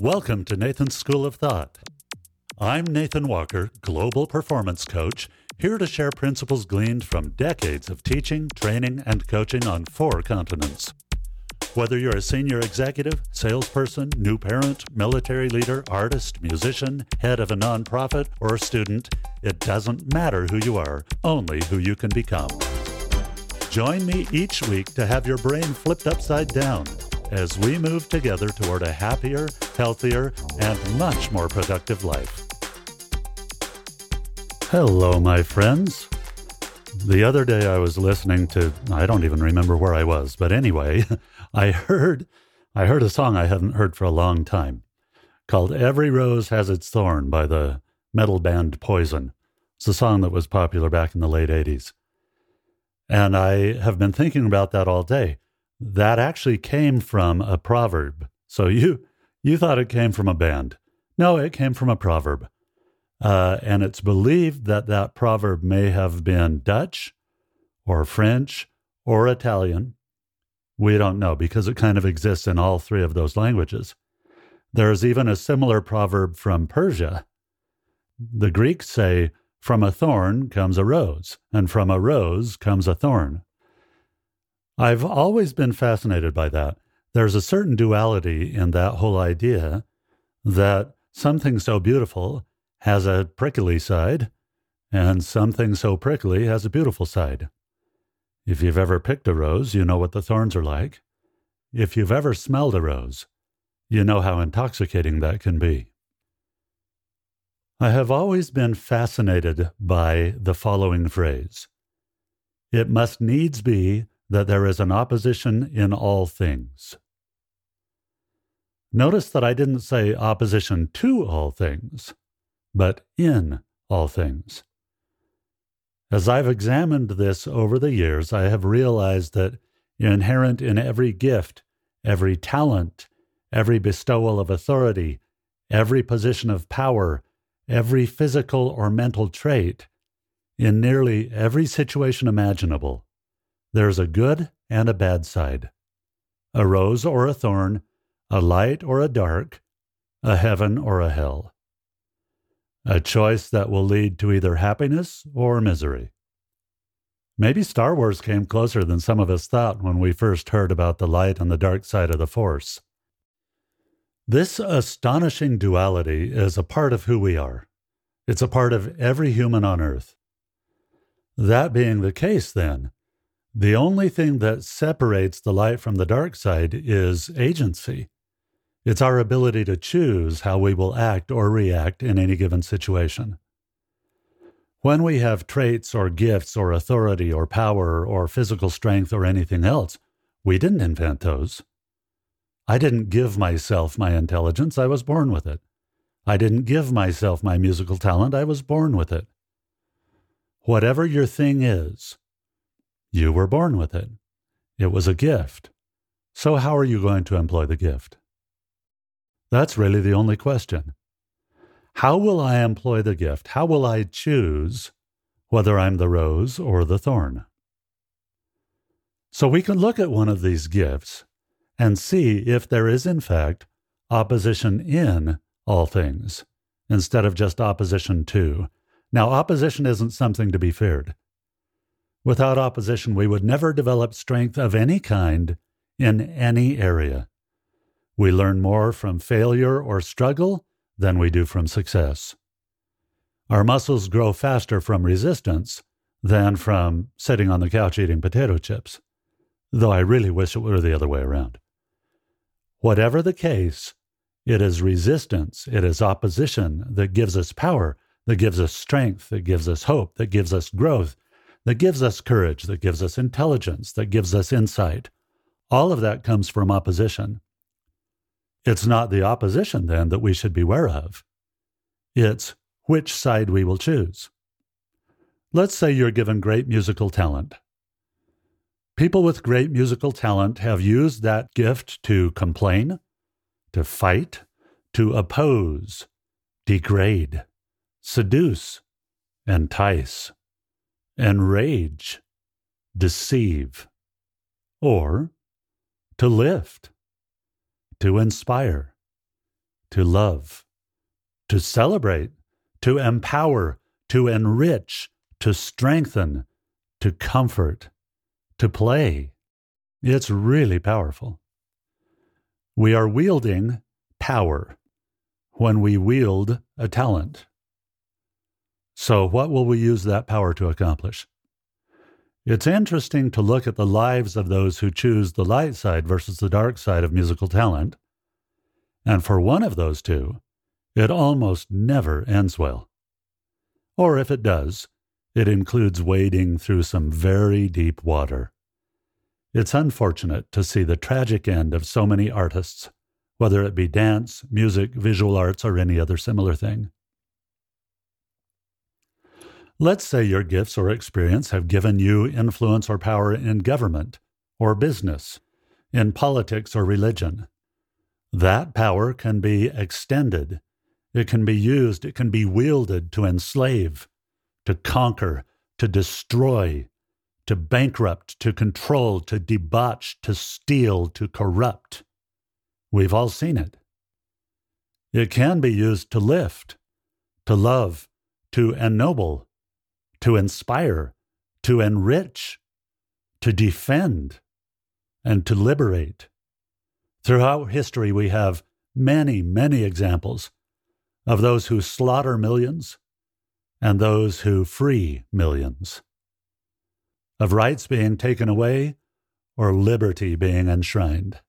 Welcome to Nathan's School of Thought. I'm Nathan Walker, Global Performance Coach, here to share principles gleaned from decades of teaching, training, and coaching on four continents. Whether you're a senior executive, salesperson, new parent, military leader, artist, musician, head of a nonprofit, or a student, it doesn't matter who you are, only who you can become. Join me each week to have your brain flipped upside down as we move together toward a happier, healthier, and much more productive life. Hello, my friends. The other day I was listening to I don't even remember where I was, but anyway, I heard I heard a song I hadn't heard for a long time called Every Rose Has Its Thorn by the metal band Poison. It's a song that was popular back in the late 80s. And I have been thinking about that all day that actually came from a proverb. So you you thought it came from a band. No, it came from a proverb. Uh, and it's believed that that proverb may have been Dutch or French or Italian. We don't know because it kind of exists in all three of those languages. There's even a similar proverb from Persia. The Greeks say, From a thorn comes a rose, and from a rose comes a thorn. I've always been fascinated by that. There's a certain duality in that whole idea that something so beautiful has a prickly side, and something so prickly has a beautiful side. If you've ever picked a rose, you know what the thorns are like. If you've ever smelled a rose, you know how intoxicating that can be. I have always been fascinated by the following phrase It must needs be that there is an opposition in all things. Notice that I didn't say opposition to all things, but in all things. As I've examined this over the years, I have realized that inherent in every gift, every talent, every bestowal of authority, every position of power, every physical or mental trait, in nearly every situation imaginable, there's a good and a bad side, a rose or a thorn, a light or a dark, a heaven or a hell. A choice that will lead to either happiness or misery. Maybe Star Wars came closer than some of us thought when we first heard about the light and the dark side of the Force. This astonishing duality is a part of who we are. It's a part of every human on earth. That being the case, then, the only thing that separates the light from the dark side is agency. It's our ability to choose how we will act or react in any given situation. When we have traits or gifts or authority or power or physical strength or anything else, we didn't invent those. I didn't give myself my intelligence, I was born with it. I didn't give myself my musical talent, I was born with it. Whatever your thing is, you were born with it. It was a gift. So, how are you going to employ the gift? That's really the only question. How will I employ the gift? How will I choose whether I'm the rose or the thorn? So, we can look at one of these gifts and see if there is, in fact, opposition in all things instead of just opposition to. Now, opposition isn't something to be feared. Without opposition, we would never develop strength of any kind in any area. We learn more from failure or struggle than we do from success. Our muscles grow faster from resistance than from sitting on the couch eating potato chips, though I really wish it were the other way around. Whatever the case, it is resistance, it is opposition that gives us power, that gives us strength, that gives us hope, that gives us growth, that gives us courage, that gives us intelligence, that gives us insight. All of that comes from opposition. It's not the opposition, then, that we should beware of. It's which side we will choose. Let's say you're given great musical talent. People with great musical talent have used that gift to complain, to fight, to oppose, degrade, seduce, entice enrage, deceive, or to lift, to inspire, to love, to celebrate, to empower, to enrich, to strengthen, to comfort, to play. It's really powerful. We are wielding power when we wield a talent. So, what will we use that power to accomplish? It's interesting to look at the lives of those who choose the light side versus the dark side of musical talent. And for one of those two, it almost never ends well. Or if it does, it includes wading through some very deep water. It's unfortunate to see the tragic end of so many artists, whether it be dance, music, visual arts, or any other similar thing. Let's say your gifts or experience have given you influence or power in government or business, in politics or religion. That power can be extended it can be used, it can be wielded to enslave, to conquer, to destroy, to bankrupt, to control, to debauch, to steal, to corrupt. We've all seen it. It can be used to lift, to love, to ennoble, to inspire, to enrich, to defend, and to liberate. Throughout history, we have many, many examples of those who slaughter millions and those who free millions, of rights being taken away or liberty being enshrined.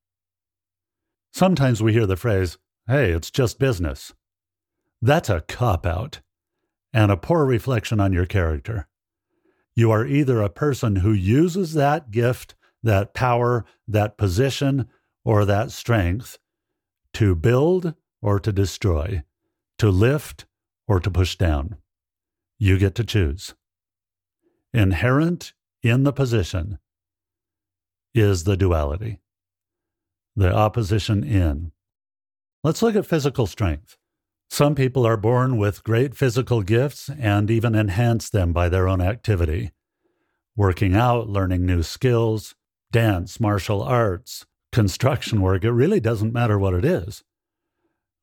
Sometimes we hear the phrase, hey, it's just business. That's a cop out and a poor reflection on your character. You are either a person who uses that gift, that power, that position, or that strength to build or to destroy to lift or to push down. You get to choose. Inherent in the position is the duality, the opposition in. Let's look at physical strength. Some people are born with great physical gifts and even enhance them by their own activity. Working out, learning new skills, dance, martial arts, construction work, it really doesn't matter what it is.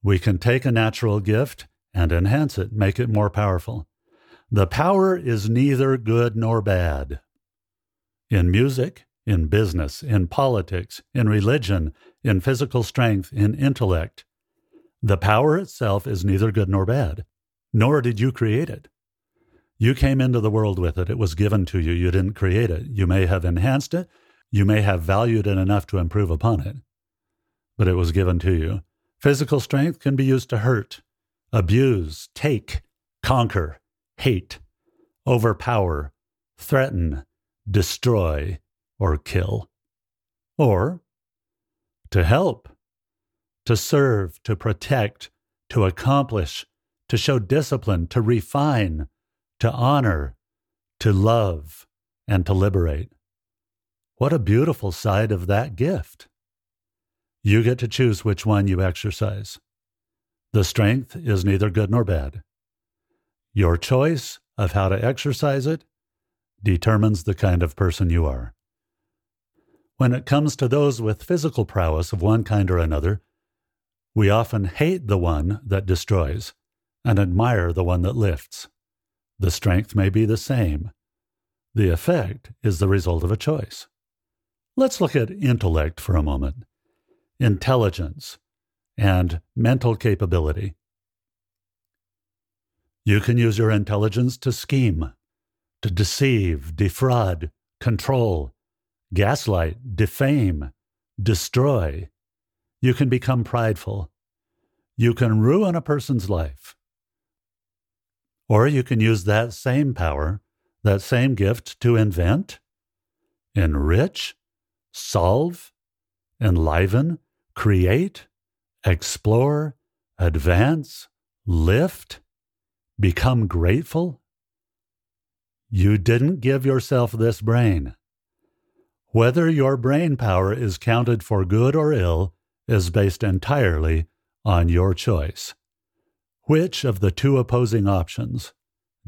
We can take a natural gift and enhance it, make it more powerful. The power is neither good nor bad. In music, in business, in politics, in religion, in physical strength, in intellect, the power itself is neither good nor bad, nor did you create it. You came into the world with it. It was given to you. You didn't create it. You may have enhanced it. You may have valued it enough to improve upon it, but it was given to you. Physical strength can be used to hurt, abuse, take, conquer, hate, overpower, threaten, destroy, or kill. Or to help, to serve, to protect, to accomplish, to show discipline, to refine, to honor, to love, and to liberate. What a beautiful side of that gift. You get to choose which one you exercise. The strength is neither good nor bad. Your choice of how to exercise it determines the kind of person you are. When it comes to those with physical prowess of one kind or another, we often hate the one that destroys and admire the one that lifts. The strength may be the same. The effect is the result of a choice. Let's look at intellect for a moment intelligence, and mental capability. You can use your intelligence to scheme, to deceive, defraud, control, gaslight, defame, destroy. You can become prideful. You can ruin a person's life. Or you can use that same power, that same gift to invent, enrich, solve, enliven, create, explore, advance, lift, become grateful? You didn't give yourself this brain. Whether your brain power is counted for good or ill is based entirely on your choice. Which of the two opposing options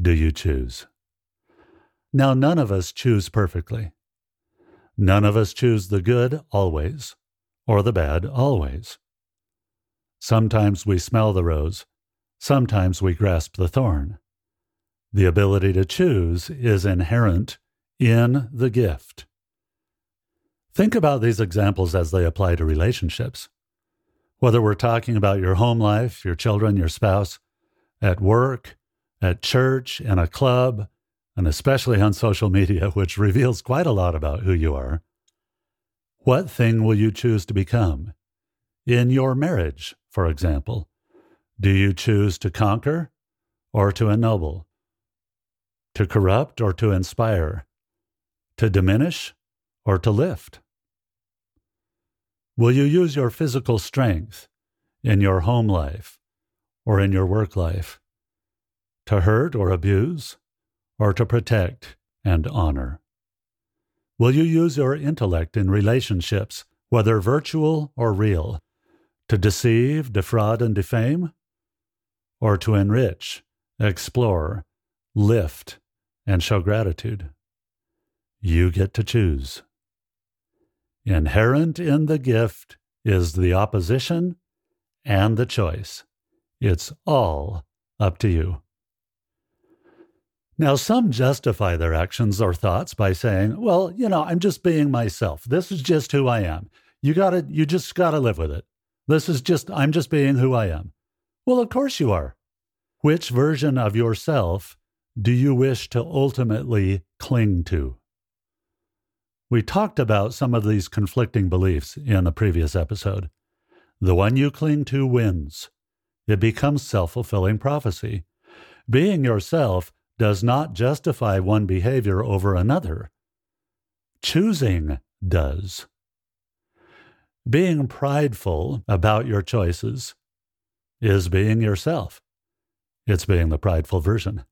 do you choose? Now, none of us choose perfectly. None of us choose the good always or the bad always. Sometimes we smell the rose, sometimes we grasp the thorn. The ability to choose is inherent in the gift. Think about these examples as they apply to relationships. Whether we're talking about your home life, your children, your spouse, at work, at church, in a club, and especially on social media, which reveals quite a lot about who you are, what thing will you choose to become? In your marriage, for example, do you choose to conquer or to ennoble? To corrupt or to inspire? To diminish or to lift? Will you use your physical strength in your home life or in your work life to hurt or abuse or to protect and honor? Will you use your intellect in relationships, whether virtual or real, to deceive, defraud, and defame? Or to enrich, explore, lift, and show gratitude? You get to choose. Inherent in the gift is the opposition and the choice. It's all up to you. Now, some justify their actions or thoughts by saying, well, you know, I'm just being myself. This is just who I am. You gotta, you just gotta live with it. This is just, I'm just being who I am. Well, of course you are. Which version of yourself do you wish to ultimately cling to? We talked about some of these conflicting beliefs in a previous episode. The one you cling to wins. It becomes self fulfilling prophecy. Being yourself does not justify one behavior over another. Choosing does. Being prideful about your choices is being yourself. It's being the prideful version.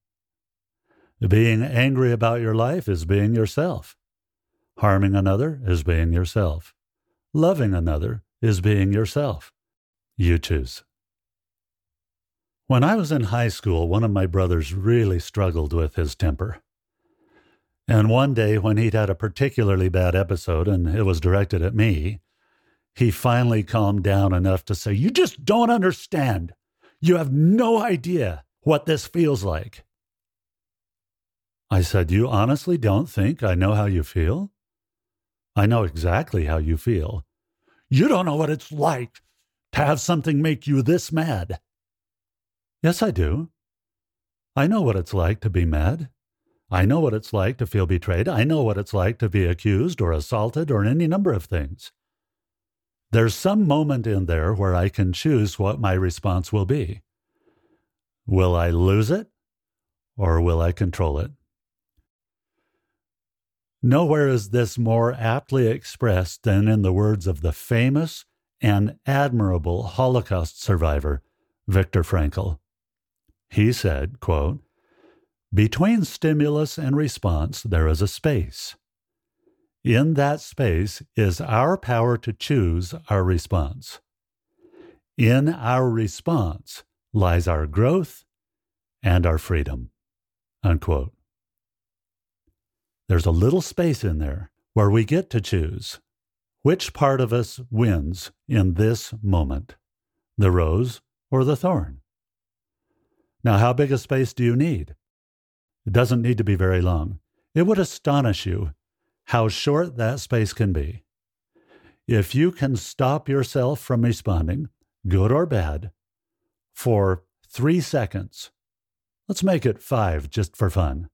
Being angry about your life is being yourself. Harming another is being yourself. Loving another is being yourself. You choose. When I was in high school, one of my brothers really struggled with his temper. And one day, when he'd had a particularly bad episode and it was directed at me, he finally calmed down enough to say, You just don't understand. You have no idea what this feels like. I said, You honestly don't think I know how you feel? I know exactly how you feel. You don't know what it's like to have something make you this mad. Yes, I do. I know what it's like to be mad. I know what it's like to feel betrayed. I know what it's like to be accused or assaulted or any number of things. There's some moment in there where I can choose what my response will be. Will I lose it or will I control it? Nowhere is this more aptly expressed than in the words of the famous and admirable Holocaust survivor, Viktor Frankl. He said, quote, Between stimulus and response, there is a space. In that space is our power to choose our response. In our response lies our growth and our freedom. Unquote. There's a little space in there where we get to choose which part of us wins in this moment the rose or the thorn. Now, how big a space do you need? It doesn't need to be very long. It would astonish you how short that space can be. If you can stop yourself from responding, good or bad, for three seconds, let's make it five just for fun.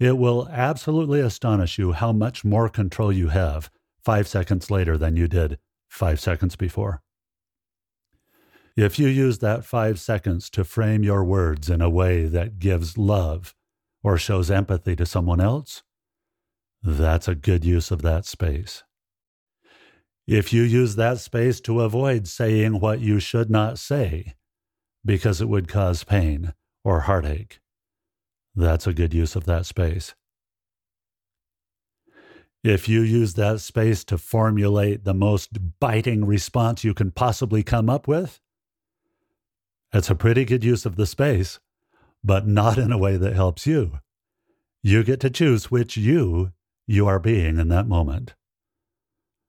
It will absolutely astonish you how much more control you have five seconds later than you did five seconds before. If you use that five seconds to frame your words in a way that gives love or shows empathy to someone else, that's a good use of that space. If you use that space to avoid saying what you should not say because it would cause pain or heartache, that's a good use of that space. If you use that space to formulate the most biting response you can possibly come up with, it's a pretty good use of the space, but not in a way that helps you. You get to choose which you you are being in that moment.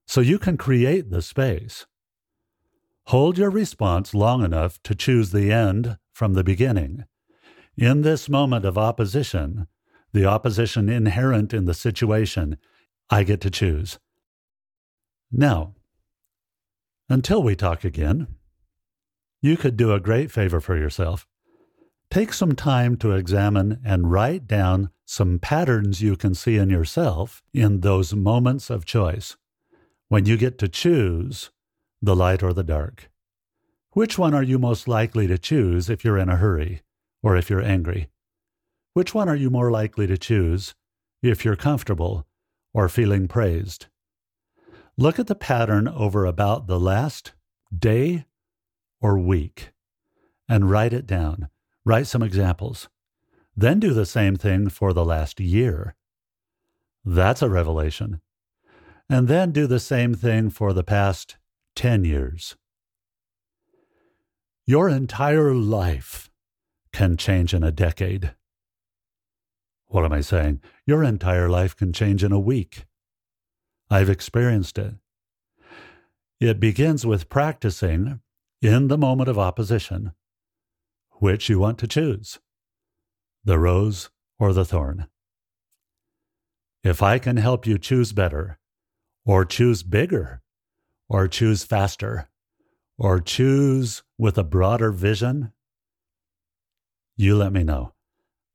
So you can create the space. Hold your response long enough to choose the end from the beginning. In this moment of opposition, the opposition inherent in the situation, I get to choose. Now, until we talk again, you could do a great favor for yourself. Take some time to examine and write down some patterns you can see in yourself in those moments of choice when you get to choose the light or the dark. Which one are you most likely to choose if you're in a hurry or if you're angry? Which one are you more likely to choose if you're comfortable or feeling praised? Look at the pattern over about the last day or week and write it down. Write some examples. Then do the same thing for the last year. That's a revelation. And then do the same thing for the past 10 years. Your entire life can change in a decade. What am I saying? Your entire life can change in a week. I've experienced it. It begins with practicing in the moment of opposition which you want to choose the rose or the thorn. If I can help you choose better, or choose bigger, or choose faster, or choose with a broader vision, you let me know.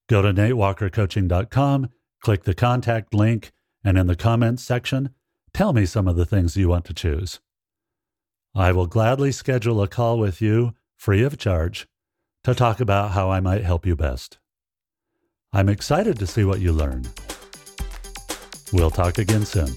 Go to natewalkercoaching.com, click the contact link, and in the comments section, tell me some of the things you want to choose. I will gladly schedule a call with you free of charge to talk about how I might help you best. I'm excited to see what you learn. We'll talk again soon.